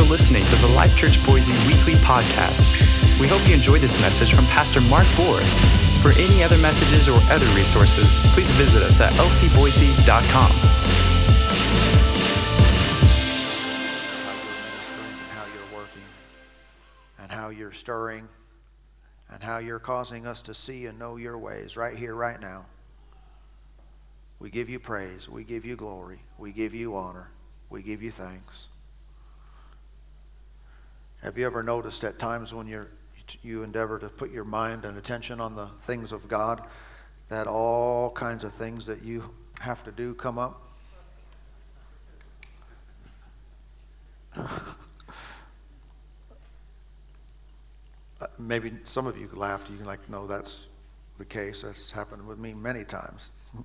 For listening to the Life Church Boise weekly podcast. We hope you enjoyed this message from Pastor Mark Boer. For any other messages or other resources, please visit us at lcboise.com. how you're working and how you're stirring and how you're causing us to see and know your ways right here, right now. We give you praise. We give you glory. We give you honor. We give you thanks. Have you ever noticed at times when you're, you endeavor to put your mind and attention on the things of God that all kinds of things that you have to do come up? Uh, maybe some of you laughed. You can like, no, that's the case. That's happened with me many times.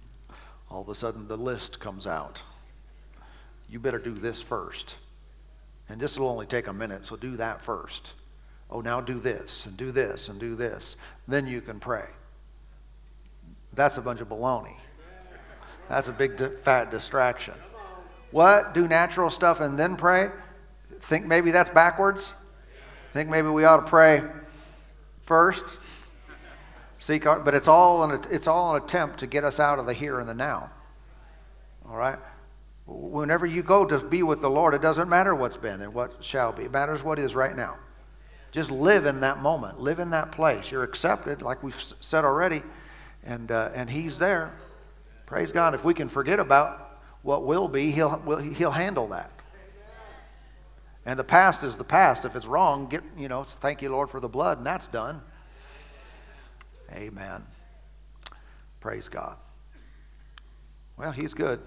All of a sudden, the list comes out. You better do this first. And this will only take a minute, so do that first. Oh, now do this, and do this, and do this. Then you can pray. That's a bunch of baloney. That's a big fat distraction. What? Do natural stuff and then pray? Think maybe that's backwards? Think maybe we ought to pray first? Seek our, but it's all an it's all an attempt to get us out of the here and the now. All right? Whenever you go to be with the Lord, it doesn't matter what's been and what shall be. It matters what is right now. Just live in that moment. Live in that place. You're accepted, like we've said already, and, uh, and He's there. Praise God. If we can forget about what will be, He'll, he'll handle that. And the past is the past. If it's wrong, get, you know, thank you, Lord, for the blood, and that's done. Amen. Praise God. Well, He's good.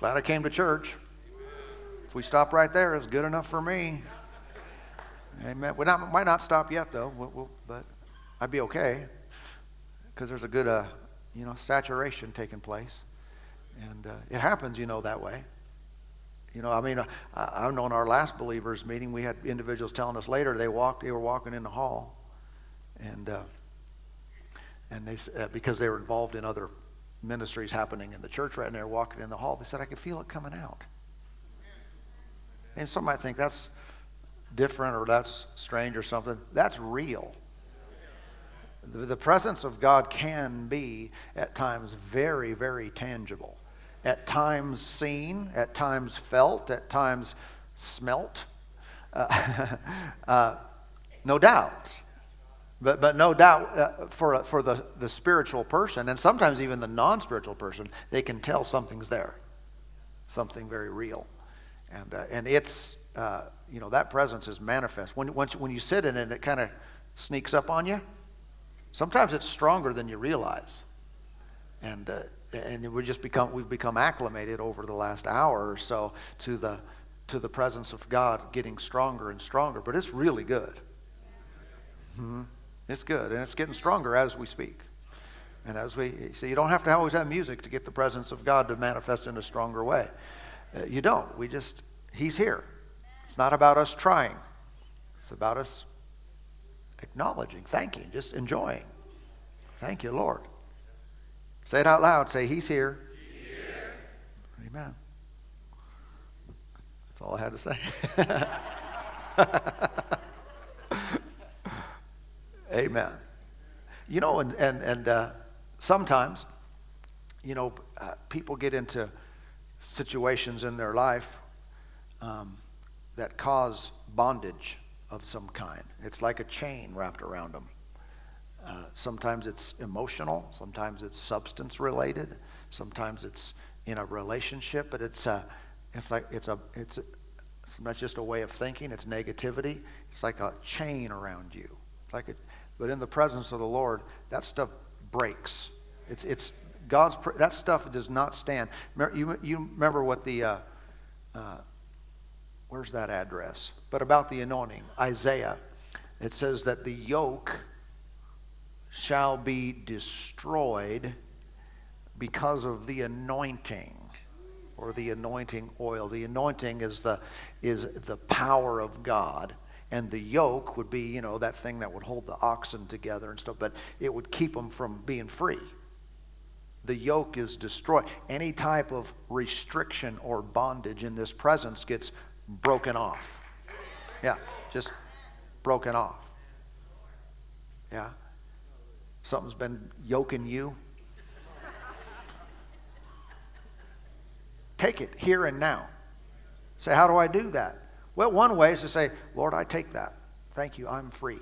Glad I came to church. If we stop right there, it's good enough for me. Amen. We not, might not stop yet, though, we'll, we'll, but I'd be okay because there's a good, uh, you know, saturation taking place. And uh, it happens, you know, that way. You know, I mean, I, I've known our last believers meeting, we had individuals telling us later they walked, they were walking in the hall, and uh, and they uh, because they were involved in other ministries happening in the church right there, walking in the hall. They said, I could feel it coming out. And some might think that's different or that's strange or something. That's real. The, the presence of God can be at times very, very tangible. At times seen, at times felt, at times smelt. Uh, uh, no doubt. But, but no doubt, uh, for, for the, the spiritual person, and sometimes even the non spiritual person, they can tell something's there, something very real. And, uh, and it's, uh, you know, that presence is manifest. When, once, when you sit in it, it kind of sneaks up on you. Sometimes it's stronger than you realize. And, uh, and we just become, we've become acclimated over the last hour or so to the, to the presence of God getting stronger and stronger. But it's really good. Mm-hmm. It's good, and it's getting stronger as we speak. And as we see, you don't have to always have music to get the presence of God to manifest in a stronger way. Uh, you don't. We just, He's here. It's not about us trying, it's about us acknowledging, thanking, just enjoying. Thank you, Lord. Say it out loud. Say, He's here. He's here. Amen. That's all I had to say. Amen. You know, and, and, and uh, sometimes, you know, uh, people get into situations in their life um, that cause bondage of some kind. It's like a chain wrapped around them. Uh, sometimes it's emotional, sometimes it's substance related, sometimes it's in a relationship, but it's, a, it's like it's a, it's, a, it's not just a way of thinking, it's negativity. It's like a chain around you. It's like a, but in the presence of the Lord, that stuff breaks. It's, it's God's, that stuff does not stand. You, you remember what the, uh, uh, where's that address? But about the anointing, Isaiah, it says that the yoke shall be destroyed because of the anointing or the anointing oil. The anointing is the, is the power of God and the yoke would be, you know, that thing that would hold the oxen together and stuff, but it would keep them from being free. The yoke is destroyed. Any type of restriction or bondage in this presence gets broken off. Yeah, just broken off. Yeah. Something's been yoking you. Take it here and now. Say, how do I do that? Well, one way is to say, Lord, I take that. Thank you, I'm free.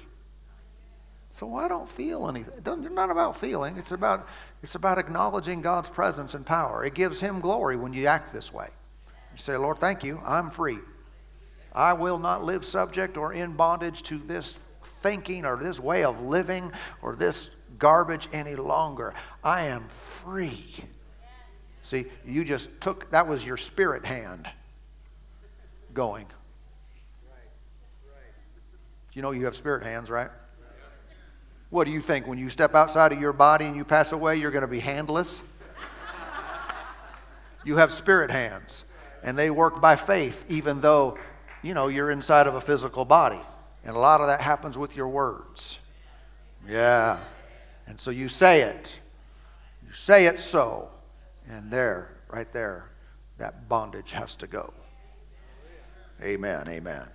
So I don't feel anything. It's not about feeling. It's about, it's about acknowledging God's presence and power. It gives Him glory when you act this way. You say, Lord, thank you. I'm free. I will not live subject or in bondage to this thinking or this way of living or this garbage any longer. I am free. See, you just took, that was your spirit hand going. You know you have spirit hands, right? What do you think? When you step outside of your body and you pass away, you're going to be handless? you have spirit hands, and they work by faith, even though, you know, you're inside of a physical body. And a lot of that happens with your words. Yeah. And so you say it. You say it so. And there, right there, that bondage has to go. Amen. Amen.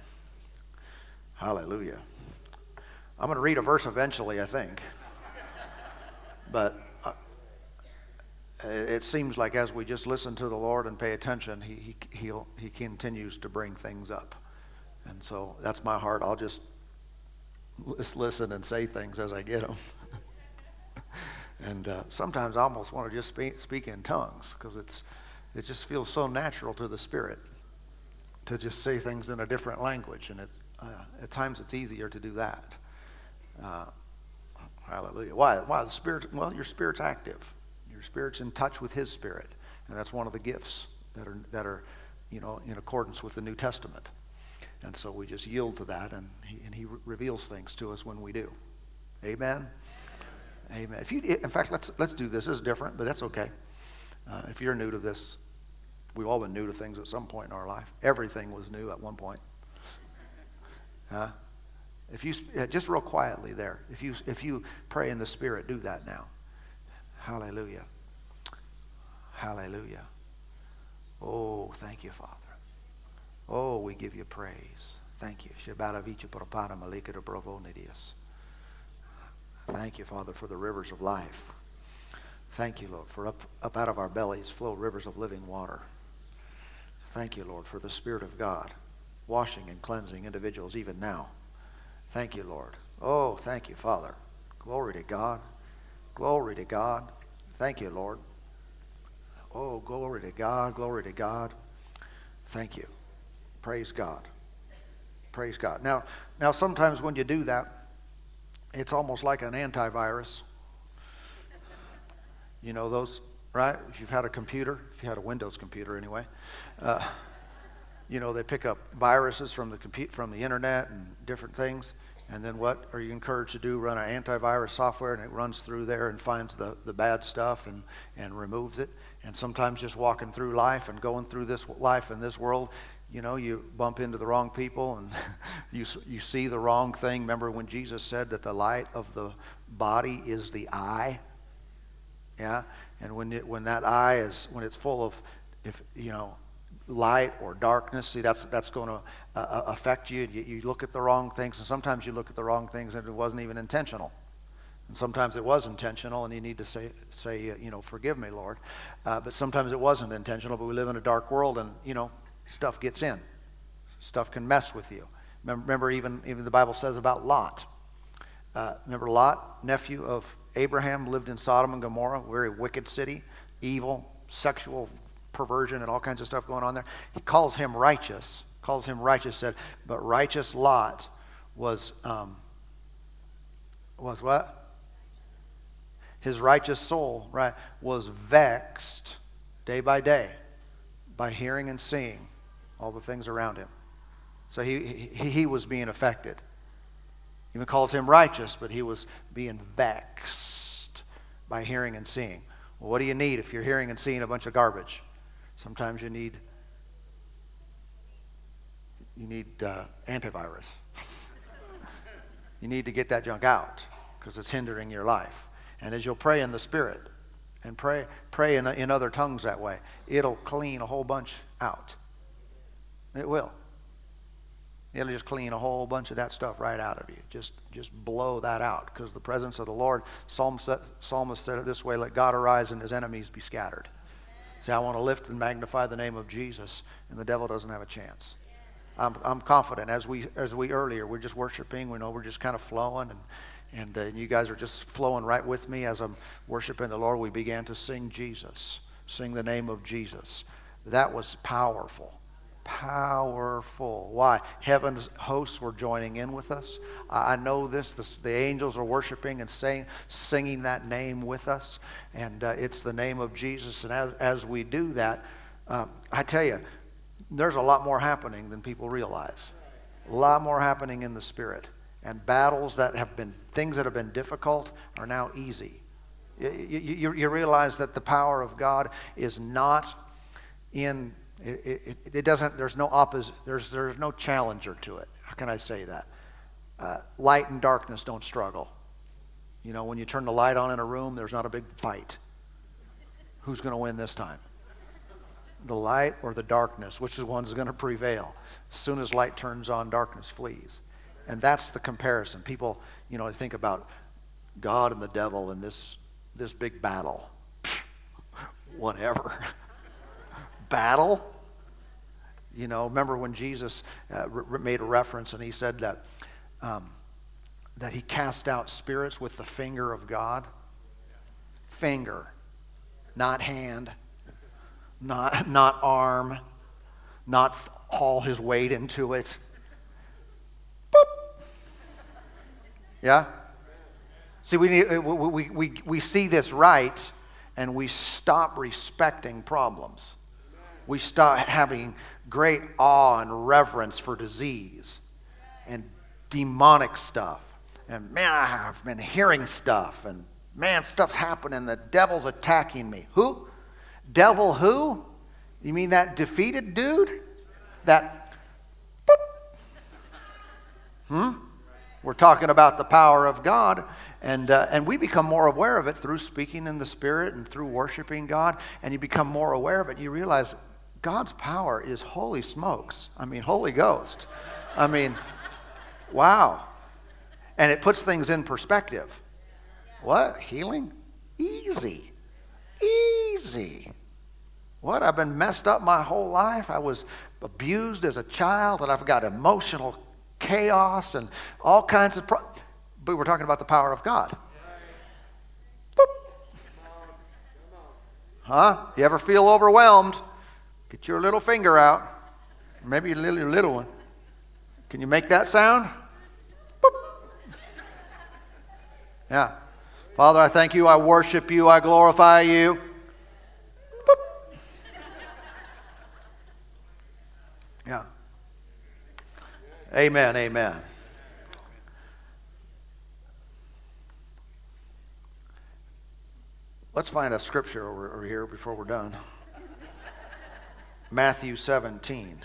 Hallelujah. I'm going to read a verse eventually, I think. But uh, it seems like as we just listen to the Lord and pay attention, he, he, he continues to bring things up. And so that's my heart. I'll just listen and say things as I get them. and uh, sometimes I almost want to just speak, speak in tongues because it's it just feels so natural to the spirit to just say things in a different language, and it, uh, at times it's easier to do that. Uh, hallelujah. Why? Why the spirit? Well, your spirit's active. Your spirit's in touch with His spirit, and that's one of the gifts that are that are, you know, in accordance with the New Testament. And so we just yield to that, and He, and he reveals things to us when we do. Amen. Amen. If you, in fact, let's let's do this. This is different, but that's okay. Uh, if you're new to this, we've all been new to things at some point in our life. Everything was new at one point. Huh? If you just real quietly there, if you if you pray in the Spirit, do that now. Hallelujah. Hallelujah. Oh, thank you, Father. Oh, we give you praise. Thank you. Thank you, Father, for the rivers of life. Thank you, Lord, for up, up out of our bellies flow rivers of living water. Thank you, Lord, for the Spirit of God washing and cleansing individuals even now. Thank you, Lord. Oh, thank you, Father. Glory to God. Glory to God. Thank you, Lord. Oh, glory to God. Glory to God. Thank you. Praise God. Praise God. Now, now sometimes when you do that, it's almost like an antivirus. You know those, right? If you've had a computer, if you had a Windows computer anyway, uh, you know they pick up viruses from the compu- from the internet and different things. And then what are you encouraged to do? Run an antivirus software, and it runs through there and finds the, the bad stuff and, and removes it. And sometimes just walking through life and going through this life in this world, you know, you bump into the wrong people and you, you see the wrong thing. Remember when Jesus said that the light of the body is the eye? Yeah? And when, it, when that eye is, when it's full of, if, you know, light or darkness, see, that's, that's going to uh, uh, affect you. you. You look at the wrong things, and sometimes you look at the wrong things and it wasn't even intentional. And sometimes it was intentional, and you need to say, say uh, you know, forgive me, Lord. Uh, but sometimes it wasn't intentional, but we live in a dark world, and, you know, stuff gets in. Stuff can mess with you. Remember, even, even the Bible says about Lot. Uh, remember Lot, nephew of Abraham, lived in Sodom and Gomorrah, very wicked city, evil, sexual perversion, and all kinds of stuff going on there. He calls him righteous, calls him righteous, said, but righteous Lot was, um, was what? His righteous soul, right, was vexed day by day by hearing and seeing all the things around him. So he, he, he was being affected. Even calls him righteous, but he was being vexed by hearing and seeing. Well, what do you need if you're hearing and seeing a bunch of garbage? Sometimes you need you need uh, antivirus. you need to get that junk out because it's hindering your life. And as you'll pray in the Spirit and pray pray in, in other tongues that way, it'll clean a whole bunch out. It will. It'll just clean a whole bunch of that stuff right out of you. Just, just blow that out because the presence of the Lord, Psalm Psalmist said it this way let God arise and his enemies be scattered. See, I want to lift and magnify the name of Jesus, and the devil doesn't have a chance. I'm, I'm confident as we, as we earlier, we're just worshiping. We know we're just kind of flowing, and, and, uh, and you guys are just flowing right with me as I'm worshiping the Lord. We began to sing Jesus, sing the name of Jesus. That was powerful powerful. Why? Heaven's hosts were joining in with us. I know this. The, the angels are worshiping and saying, singing that name with us. And uh, it's the name of Jesus. And as, as we do that, um, I tell you, there's a lot more happening than people realize. A lot more happening in the spirit. And battles that have been, things that have been difficult are now easy. You, you, you realize that the power of God is not in it, it, it doesn't, there's no opposite, there's, there's no challenger to it. How can I say that? Uh, light and darkness don't struggle. You know, when you turn the light on in a room, there's not a big fight. Who's going to win this time? The light or the darkness? Which one's going to prevail? As soon as light turns on, darkness flees. And that's the comparison. People, you know, think about God and the devil in this, this big battle. Whatever. battle? You know, remember when Jesus uh, re- made a reference and he said that, um, that he cast out spirits with the finger of God? Finger, not hand, not, not arm, not haul his weight into it. Boop. Yeah? See, we, need, we, we, we see this right and we stop respecting problems. We stop having great awe and reverence for disease and demonic stuff. And man, I've been hearing stuff, and man, stuff's happening. The devil's attacking me. Who? Devil who? You mean that defeated dude? That. Boop. Hmm? We're talking about the power of God, and, uh, and we become more aware of it through speaking in the Spirit and through worshiping God, and you become more aware of it. And you realize God's power is holy smokes. I mean, Holy Ghost. I mean, wow. And it puts things in perspective. What? Healing? Easy. Easy. What? I've been messed up my whole life. I was abused as a child, and I've got emotional chaos and all kinds of. But we're talking about the power of God. Boop. Huh? You ever feel overwhelmed? Get your little finger out. Maybe your little, your little one. Can you make that sound? Boop. Yeah. Father, I thank you. I worship you. I glorify you. Boop. Yeah. Amen. Amen. Let's find a scripture over, over here before we're done. Matthew 17.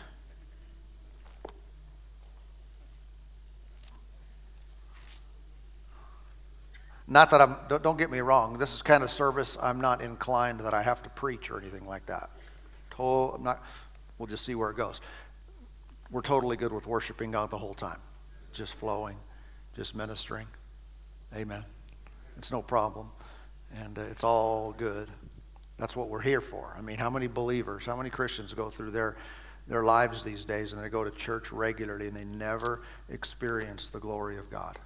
Not that I'm, don't get me wrong, this is kind of service I'm not inclined that I have to preach or anything like that. Total, I'm not, we'll just see where it goes. We're totally good with worshiping God the whole time, just flowing, just ministering. Amen. It's no problem. And uh, it's all good. That's what we're here for. I mean, how many believers, how many Christians go through their, their lives these days and they go to church regularly and they never experience the glory of God?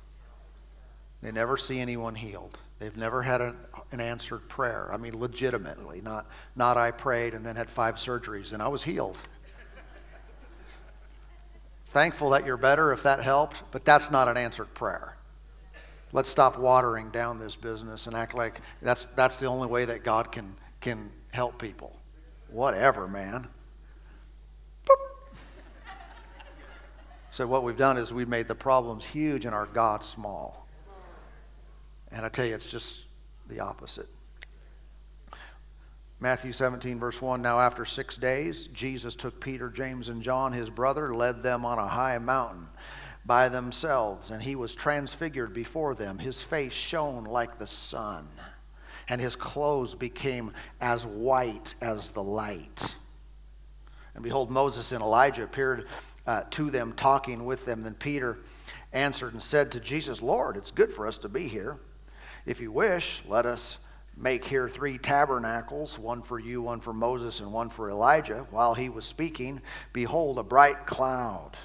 They never see anyone healed. They've never had an, an answered prayer. I mean, legitimately, not, not I prayed and then had five surgeries and I was healed. Thankful that you're better if that helped, but that's not an answered prayer. Let's stop watering down this business and act like that's, that's the only way that God can can help people. Whatever, man. Boop. So, what we've done is we've made the problems huge and our God small. And I tell you, it's just the opposite. Matthew 17, verse 1 Now, after six days, Jesus took Peter, James, and John, his brother, led them on a high mountain by themselves, and he was transfigured before them. His face shone like the sun and his clothes became as white as the light. And behold, Moses and Elijah appeared uh, to them, talking with them. Then Peter answered and said to Jesus, Lord, it's good for us to be here. If you wish, let us make here three tabernacles one for you, one for Moses, and one for Elijah. While he was speaking, behold, a bright cloud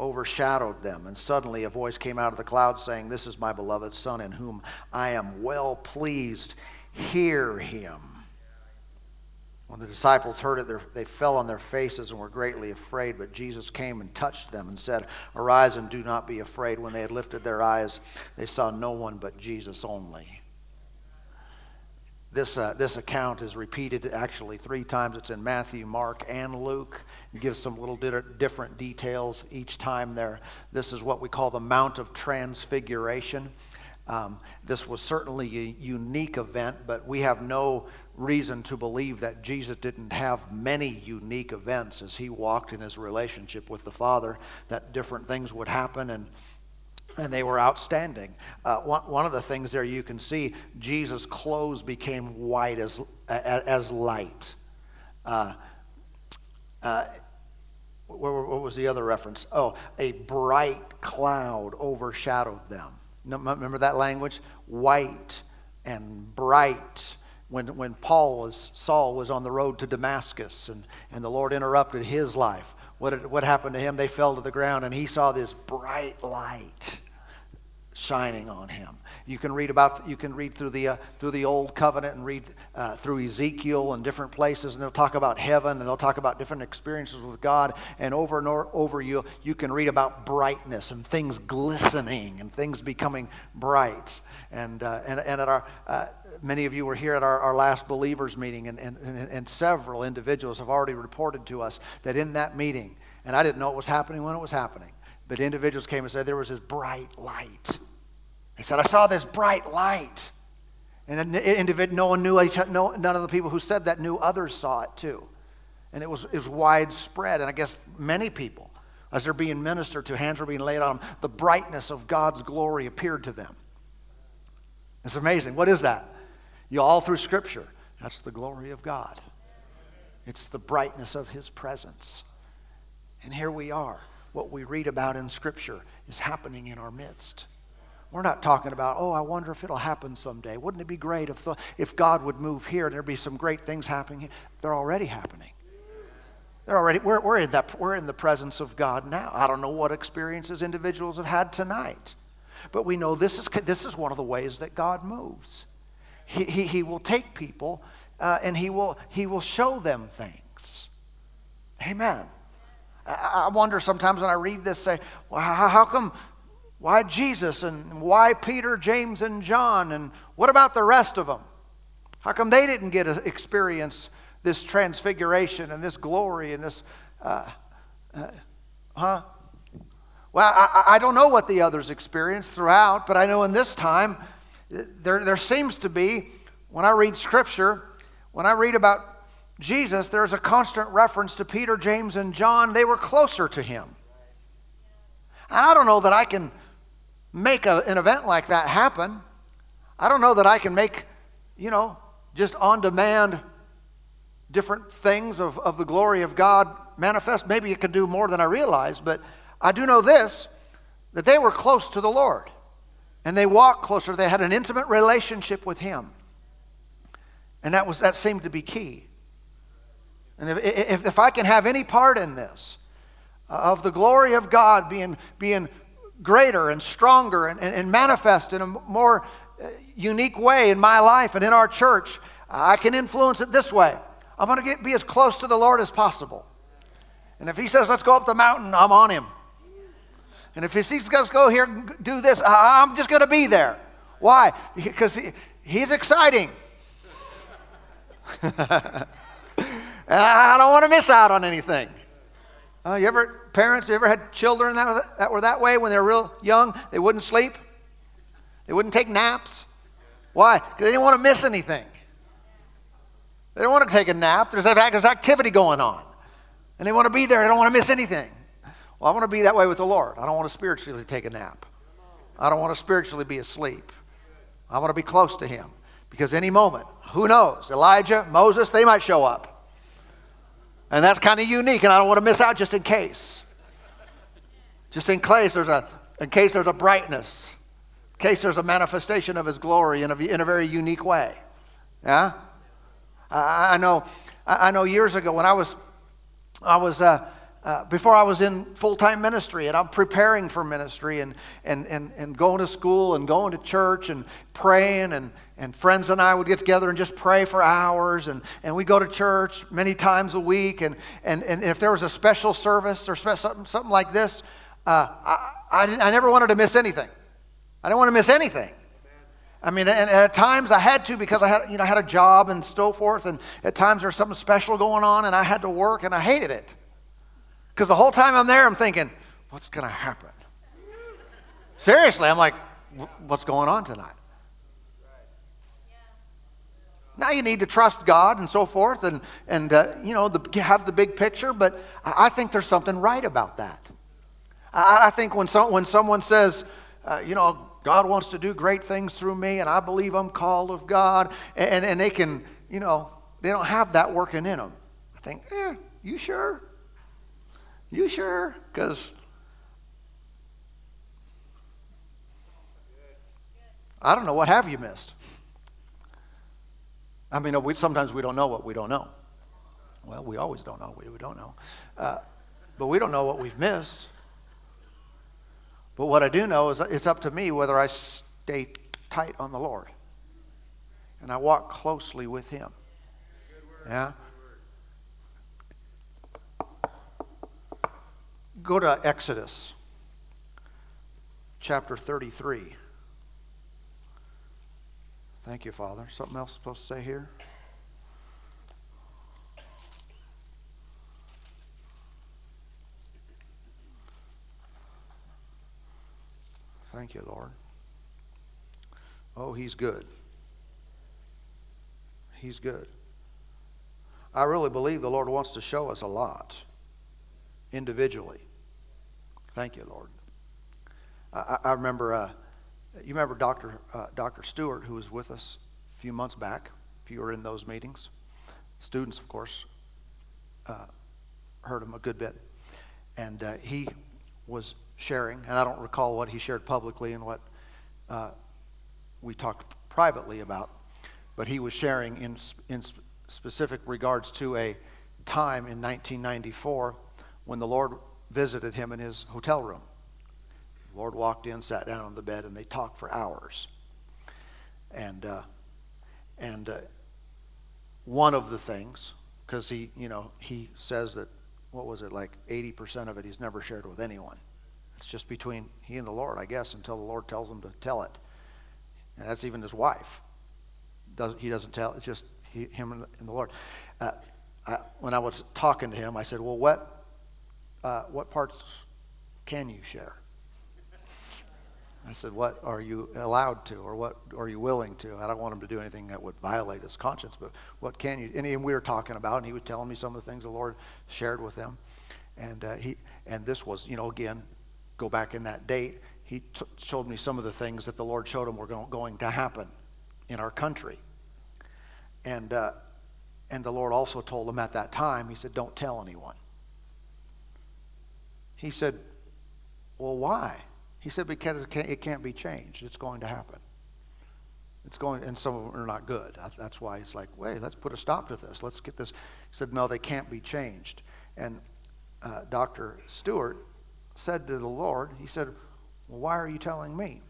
overshadowed them. And suddenly a voice came out of the cloud saying, This is my beloved Son, in whom I am well pleased. Hear him. When the disciples heard it, they fell on their faces and were greatly afraid. But Jesus came and touched them and said, Arise and do not be afraid. When they had lifted their eyes, they saw no one but Jesus only. This, uh, this account is repeated actually three times. It's in Matthew, Mark, and Luke. It gives some little different details each time there. This is what we call the Mount of Transfiguration. Um, this was certainly a unique event, but we have no reason to believe that Jesus didn't have many unique events as he walked in his relationship with the Father, that different things would happen and and they were outstanding. Uh, one, one of the things there you can see, Jesus' clothes became white as, as, as light. Uh, uh, what, what was the other reference? Oh, a bright cloud overshadowed them. Remember that language? White and bright when, when Paul was, Saul was on the road to Damascus and, and the Lord interrupted his life. What, what happened to him? They fell to the ground and he saw this bright light shining on him. You can read about you can read through the uh, through the old covenant and read uh, through Ezekiel and different places, and they'll talk about heaven and they'll talk about different experiences with God. And over and over you you can read about brightness and things glistening and things becoming bright. And uh, and and at our uh, many of you were here at our, our last believers meeting, and, and, and several individuals have already reported to us that in that meeting, and I didn't know it was happening when it was happening, but individuals came and said there was this bright light. They said, I saw this bright light. And no one knew, no, none of the people who said that knew others saw it too. And it was, it was widespread. And I guess many people, as they're being ministered to, hands were being laid on them, the brightness of God's glory appeared to them. It's amazing. What is that? You all through Scripture, that's the glory of God. It's the brightness of His presence. And here we are. What we read about in Scripture is happening in our midst. We're not talking about, oh, I wonder if it'll happen someday. Wouldn't it be great if, the, if God would move here and there'd be some great things happening? They're already happening. They're already, we're, we're, in that, we're in the presence of God now. I don't know what experiences individuals have had tonight, but we know this is, this is one of the ways that God moves. He, he, he will take people uh, and he will, he will show them things. Amen. I, wonder sometimes when I read this, say, well, how, how come, why Jesus and why Peter, James, and John? And what about the rest of them? How come they didn't get to experience this transfiguration and this glory and this, uh, uh, huh? Well, I, I don't know what the others experienced throughout, but I know in this time, there, there seems to be, when I read Scripture, when I read about Jesus, there's a constant reference to Peter, James, and John. They were closer to him. I don't know that I can make a, an event like that happen. I don't know that I can make, you know, just on demand different things of, of the glory of God manifest. Maybe it can do more than I realize, but I do know this that they were close to the Lord and they walked closer. They had an intimate relationship with Him. And that, was, that seemed to be key. And if, if, if I can have any part in this, uh, of the glory of God being, being greater and stronger and, and, and manifest in a more uh, unique way in my life and in our church, I can influence it this way. I'm going to get, be as close to the Lord as possible. And if He says, let's go up the mountain, I'm on Him. And if he says, let's go here and do this, I'm just going to be there. Why? Because he, he's exciting. I don't want to miss out on anything. Uh, you ever, parents, you ever had children that, that were that way when they were real young? They wouldn't sleep, they wouldn't take naps. Why? Because they didn't want to miss anything. They don't want to take a nap. There's, there's activity going on. And they want to be there. They don't want to miss anything. Well, I want to be that way with the Lord. I don't want to spiritually take a nap. I don't want to spiritually be asleep. I want to be close to Him because any moment, who knows? Elijah, Moses, they might show up. And that's kind of unique, and I don't want to miss out just in case. Just in case there's a, in case there's a brightness, in case there's a manifestation of His glory in a, in a very unique way. Yeah? I, I know, I know years ago when I was, I was, uh, uh, before I was in full time ministry and I'm preparing for ministry and, and, and, and going to school and going to church and praying, and, and friends and I would get together and just pray for hours. And, and we go to church many times a week. And, and, and if there was a special service or something, something like this, uh, I, I, I never wanted to miss anything. I didn't want to miss anything. I mean, and at times I had to because I had, you know, I had a job and so forth. And at times there's something special going on and I had to work and I hated it. Because the whole time I'm there, I'm thinking, what's going to happen? Seriously, I'm like, what's going on tonight? Now you need to trust God and so forth, and and uh, you know the, have the big picture. But I think there's something right about that. I, I think when some, when someone says, uh, you know, God wants to do great things through me, and I believe I'm called of God, and and they can, you know, they don't have that working in them. I think, eh, you sure? You sure? Because I don't know. What have you missed? I mean, we, sometimes we don't know what we don't know. Well, we always don't know what we don't know. Uh, but we don't know what we've missed. But what I do know is it's up to me whether I stay tight on the Lord and I walk closely with Him. Yeah? Go to Exodus chapter 33. Thank you, Father. Something else supposed to say here? Thank you, Lord. Oh, He's good. He's good. I really believe the Lord wants to show us a lot individually. Thank you, Lord. I, I remember, uh, you remember Dr. Uh, Dr. Stewart, who was with us a few months back, if you were in those meetings. Students, of course, uh, heard him a good bit. And uh, he was sharing, and I don't recall what he shared publicly and what uh, we talked privately about, but he was sharing in, in specific regards to a time in 1994 when the Lord visited him in his hotel room. The Lord walked in, sat down on the bed, and they talked for hours. And uh, and uh, one of the things, because he you know he says that what was it like 80% of it he's never shared with anyone. It's just between he and the Lord, I guess, until the Lord tells him to tell it. And that's even his wife. Does, he doesn't tell. It's just he, him and the, Lord. Uh, I, when I was talking to him, I said, "Well, what uh, what parts can you share? I said, What are you allowed to, or what are you willing to? I don't want him to do anything that would violate his conscience, but what can you? And, he, and we were talking about, and he was telling me some of the things the Lord shared with him. And, uh, he, and this was, you know, again, go back in that date, he t- showed me some of the things that the Lord showed him were go- going to happen in our country. And, uh, and the Lord also told him at that time, He said, Don't tell anyone. He said, Well, why? He said, Because it can't, it can't be changed. It's going to happen. It's going, and some of them are not good. That's why he's like, wait, let's put a stop to this. Let's get this. He said, no, they can't be changed. And uh, Dr. Stewart said to the Lord, he said, well, why are you telling me?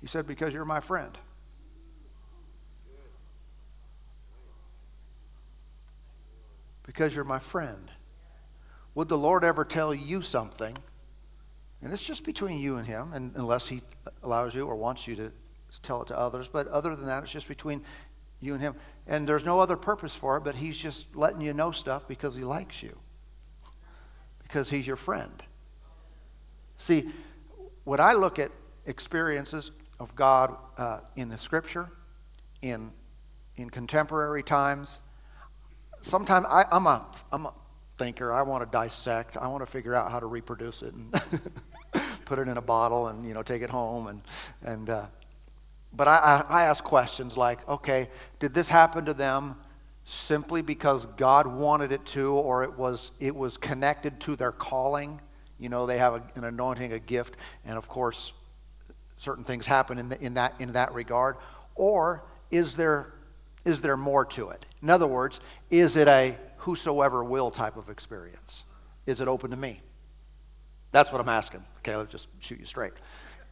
He said, because you're my friend. Because you're my friend. Would the Lord ever tell you something? And it's just between you and Him, and unless He allows you or wants you to tell it to others. But other than that, it's just between you and Him. And there's no other purpose for it, but He's just letting you know stuff because He likes you, because He's your friend. See, when I look at experiences of God uh, in the Scripture, in in contemporary times, sometimes I, am a I'm a thinker. I want to dissect. I want to figure out how to reproduce it and put it in a bottle and you know take it home and and. Uh, but I, I, ask questions like, okay, did this happen to them simply because God wanted it to, or it was it was connected to their calling? you know, they have a, an anointing, a gift, and of course, certain things happen in, the, in, that, in that regard? Or is there, is there more to it? In other words, is it a whosoever will type of experience? Is it open to me? That's what I'm asking. Okay, let's just shoot you straight.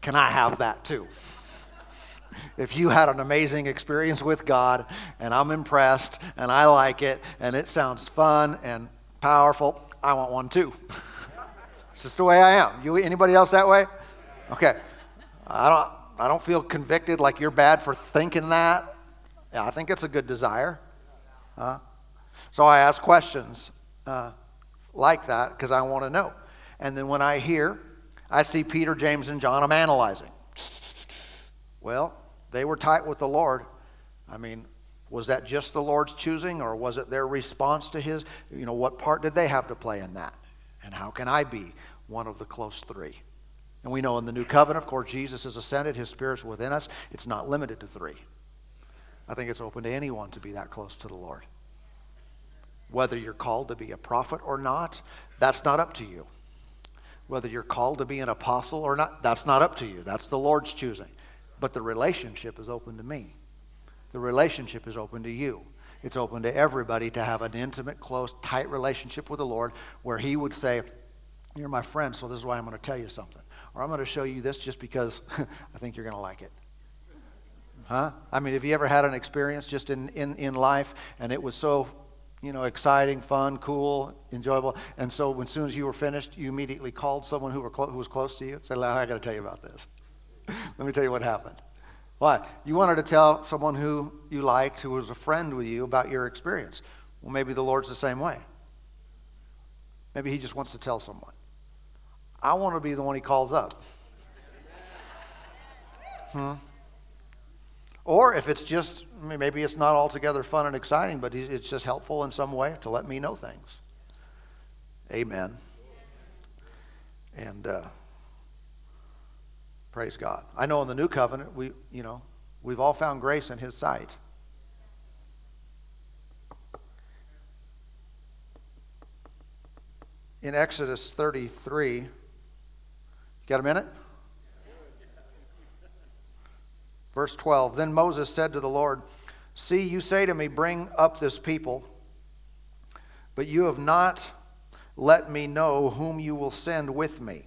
Can I have that too? if you had an amazing experience with God and I'm impressed and I like it and it sounds fun and powerful, I want one too. it's just the way I am. You anybody else that way? Okay. I don't I don't feel convicted like you're bad for thinking that. Yeah, I think it's a good desire. Uh, so I ask questions uh, like that because I want to know. And then when I hear, I see Peter, James, and John, I'm analyzing. Well, they were tight with the Lord. I mean, was that just the Lord's choosing or was it their response to his? You know, what part did they have to play in that? And how can I be one of the close three? And we know in the new covenant, of course, Jesus has ascended, his spirit's within us. It's not limited to three. I think it's open to anyone to be that close to the Lord. Whether you're called to be a prophet or not, that's not up to you. Whether you're called to be an apostle or not, that's not up to you. That's the Lord's choosing. But the relationship is open to me. The relationship is open to you. It's open to everybody to have an intimate, close, tight relationship with the Lord where He would say, You're my friend, so this is why I'm going to tell you something. Or I'm going to show you this just because I think you're going to like it. Huh? I mean, have you ever had an experience just in, in, in life and it was so, you know, exciting, fun, cool, enjoyable, and so when, as soon as you were finished, you immediately called someone who, were clo- who was close to you? Said, I got to tell you about this. Let me tell you what happened. Why? You wanted to tell someone who you liked, who was a friend with you, about your experience. Well, maybe the Lord's the same way. Maybe He just wants to tell someone. I want to be the one He calls up. Hmm. Or if it's just, maybe it's not altogether fun and exciting, but it's just helpful in some way to let me know things. Amen. And, uh, Praise God. I know in the new covenant, we, you know, we've all found grace in his sight. In Exodus 33, got a minute? Verse 12 Then Moses said to the Lord, See, you say to me, Bring up this people, but you have not let me know whom you will send with me.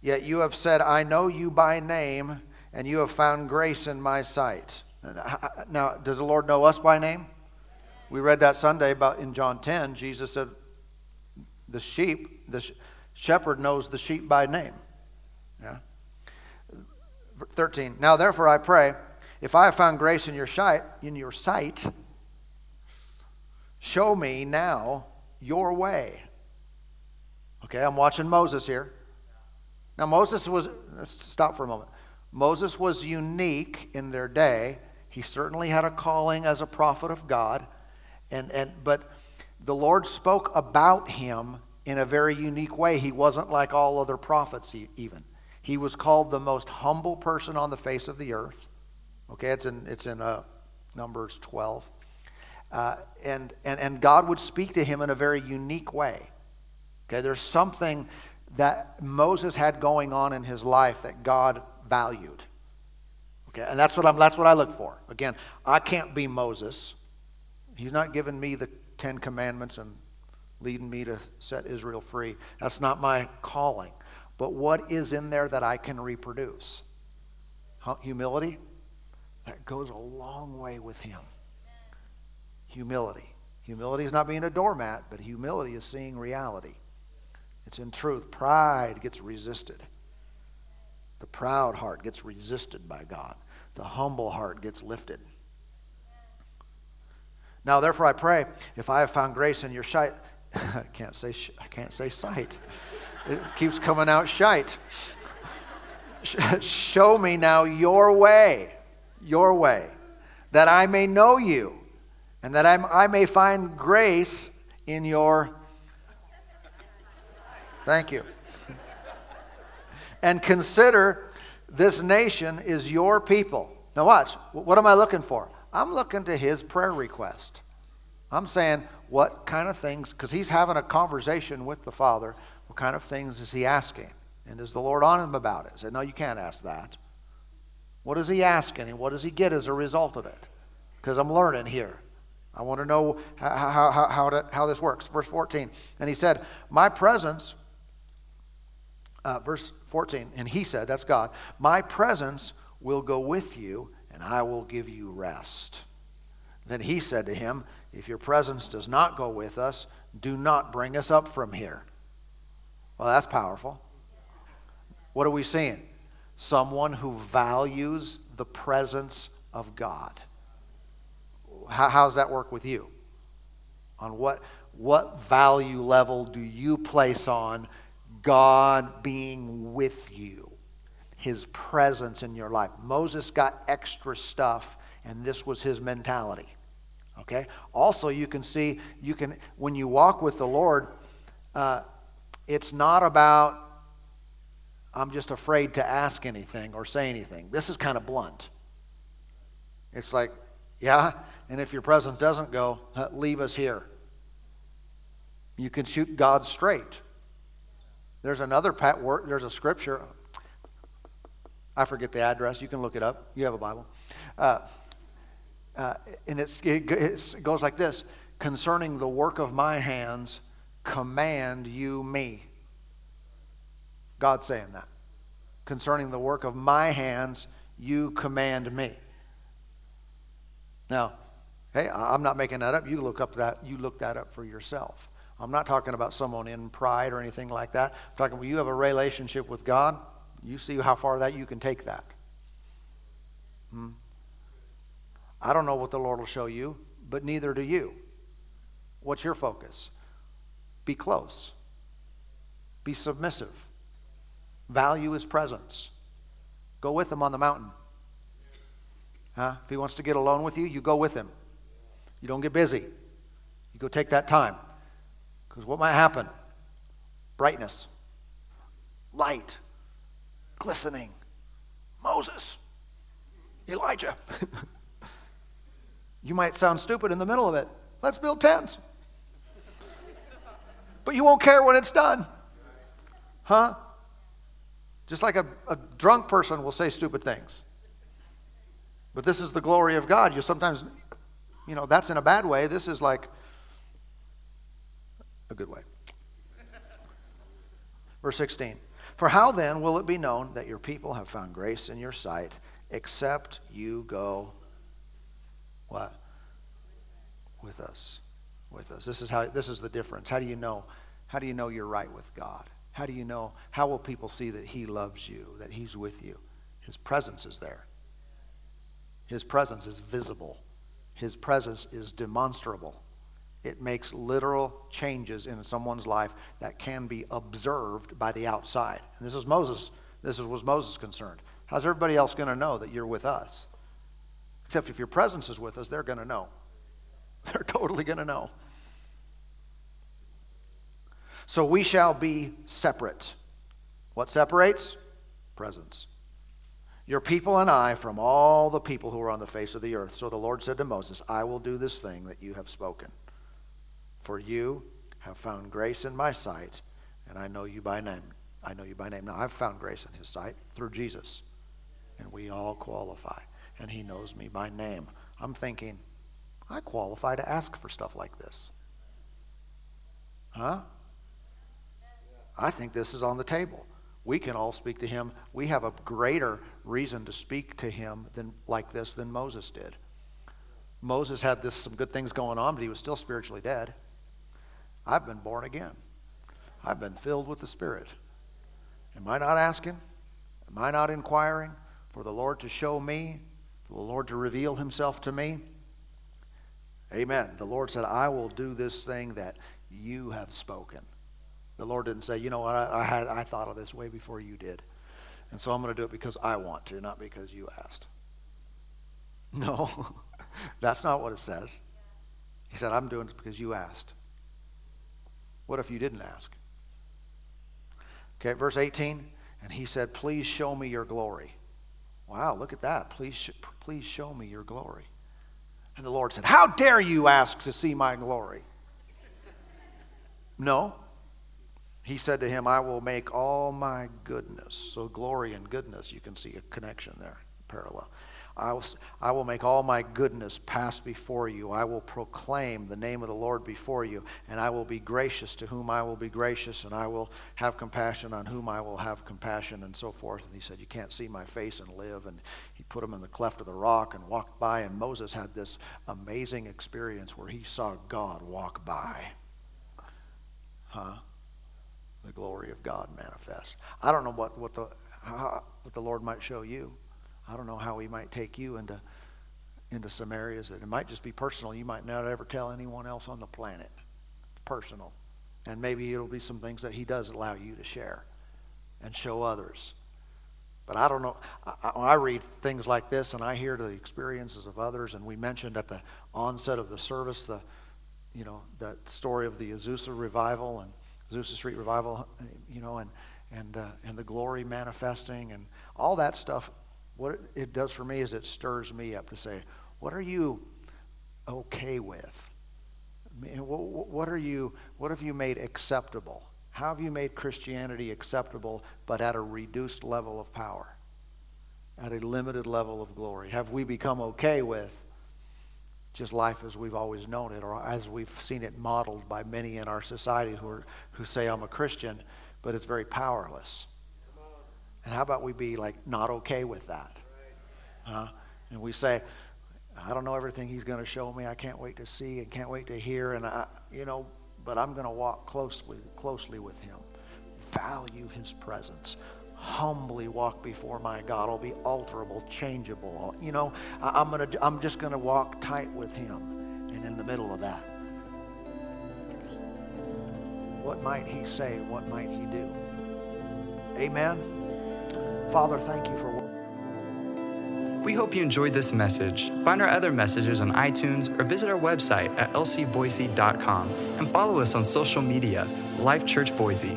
Yet you have said, I know you by name, and you have found grace in my sight. Now, does the Lord know us by name? We read that Sunday about in John 10. Jesus said, The sheep, the shepherd knows the sheep by name. Yeah. 13. Now, therefore, I pray, if I have found grace in your sight, in your sight, show me now your way. Okay, I'm watching Moses here. Now, Moses was, stop for a moment. Moses was unique in their day. He certainly had a calling as a prophet of God, and, and, but the Lord spoke about him in a very unique way. He wasn't like all other prophets, even. He was called the most humble person on the face of the earth. Okay, it's in, it's in uh, Numbers 12. Uh, and, and, and God would speak to him in a very unique way. Okay, there's something that Moses had going on in his life that God valued. Okay, and that's what, I'm, that's what I look for. Again, I can't be Moses. He's not giving me the Ten Commandments and leading me to set Israel free. That's not my calling. But what is in there that I can reproduce? Humility? That goes a long way with him. Humility. Humility is not being a doormat, but humility is seeing reality. It's in truth. Pride gets resisted. The proud heart gets resisted by God. The humble heart gets lifted. Now, therefore, I pray, if I have found grace in your sight, I can't say I can't say sight. It keeps coming out shite. Show me now your way, your way, that I may know you, and that I may find grace in your Thank you. and consider this nation is your people. Now, watch. What am I looking for? I'm looking to his prayer request. I'm saying, what kind of things, because he's having a conversation with the Father. What kind of things is he asking? And is the Lord on him about it? Said, No, you can't ask that. What is he asking and what does he get as a result of it? Because I'm learning here. I want to know how, how, how, how, to, how this works. Verse 14. And he said, My presence, uh, verse 14, and he said, That's God, my presence will go with you and I will give you rest. Then he said to him, If your presence does not go with us, do not bring us up from here. Well, that's powerful. What are we seeing? Someone who values the presence of God. How, how does that work with you? On what, what value level do you place on God being with you? His presence in your life. Moses got extra stuff, and this was his mentality. Okay? Also, you can see, you can, when you walk with the Lord, uh, it's not about I'm just afraid to ask anything or say anything. This is kind of blunt. It's like, yeah, and if your presence doesn't go, leave us here. You can shoot God straight. There's another pat word, there's a scripture. I forget the address. You can look it up. You have a Bible. Uh, uh, and it, it goes like this Concerning the work of my hands, command you me. God saying that. Concerning the work of my hands, you command me. Now, hey, I'm not making that up. You look up that you look that up for yourself. I'm not talking about someone in pride or anything like that. I'm talking about you have a relationship with God. You see how far that you can take that. Hmm? I don't know what the Lord will show you, but neither do you. What's your focus? Be close. Be submissive. Value his presence. Go with him on the mountain. Huh? If he wants to get alone with you, you go with him. You don't get busy. You go take that time. Because what might happen? Brightness, light, glistening. Moses, Elijah. you might sound stupid in the middle of it. Let's build tents. But you won't care when it's done. Huh? Just like a, a drunk person will say stupid things. But this is the glory of God. You sometimes, you know, that's in a bad way. This is like a good way. Verse 16 For how then will it be known that your people have found grace in your sight, except you go what? With us. With us. This is how this is the difference. How do you know? How do you know you're right with God? How do you know? How will people see that He loves you, that He's with you? His presence is there. His presence is visible. His presence is demonstrable. It makes literal changes in someone's life that can be observed by the outside. And this is Moses. This is, was Moses concerned. How's everybody else going to know that you're with us? Except if your presence is with us, they're going to know. They're totally going to know. So we shall be separate. What separates? Presence. Your people and I from all the people who are on the face of the earth. So the Lord said to Moses, I will do this thing that you have spoken. For you have found grace in my sight, and I know you by name. I know you by name. Now, I've found grace in his sight through Jesus, and we all qualify, and he knows me by name. I'm thinking, I qualify to ask for stuff like this. Huh? I think this is on the table. We can all speak to him. We have a greater reason to speak to him than like this than Moses did. Moses had this some good things going on, but he was still spiritually dead. I've been born again. I've been filled with the Spirit. Am I not asking? Am I not inquiring for the Lord to show me, for the Lord to reveal himself to me? Amen. The Lord said, I will do this thing that you have spoken. The Lord didn't say, you know what, I, I, had, I thought of this way before you did. And so I'm going to do it because I want to, not because you asked. No, that's not what it says. He said, I'm doing it because you asked. What if you didn't ask? Okay, verse 18. And he said, Please show me your glory. Wow, look at that. Please, sh- please show me your glory. And the Lord said, How dare you ask to see my glory? No, he said to him, I will make all my goodness. So, glory and goodness, you can see a connection there, parallel. I will, I will make all my goodness pass before you. I will proclaim the name of the Lord before you, and I will be gracious to whom I will be gracious, and I will have compassion on whom I will have compassion, and so forth. And he said, You can't see my face and live. And he put him in the cleft of the rock and walked by, and Moses had this amazing experience where he saw God walk by. Huh? The glory of God manifest. I don't know what, what, the, how, what the Lord might show you. I don't know how he might take you into into some areas that it might just be personal. You might not ever tell anyone else on the planet. It's personal. And maybe it'll be some things that he does allow you to share and show others. But I don't know. I, I read things like this and I hear the experiences of others, and we mentioned at the onset of the service the, you know, that story of the Azusa revival and Azusa Street revival, you know, and and uh, and the glory manifesting and all that stuff what it does for me is it stirs me up to say, what are you okay with? what are you, what have you made acceptable? How have you made Christianity acceptable, but at a reduced level of power, at a limited level of glory? Have we become okay with just life as we've always known it, or as we've seen it modeled by many in our society who, are, who say, I'm a Christian, but it's very powerless? And how about we be like not okay with that? And we say, I don't know everything he's going to show me. I can't wait to see and can't wait to hear. And I, you know, but I'm going to walk closely, closely with him. Value his presence. Humbly walk before my God. I'll be alterable, changeable. You know, I, I'm gonna. I'm just to walk tight with him. And in the middle of that, what might he say? What might he do? Amen. Father, thank you for. We hope you enjoyed this message. Find our other messages on iTunes or visit our website at lcboise.com and follow us on social media, Life Church Boise.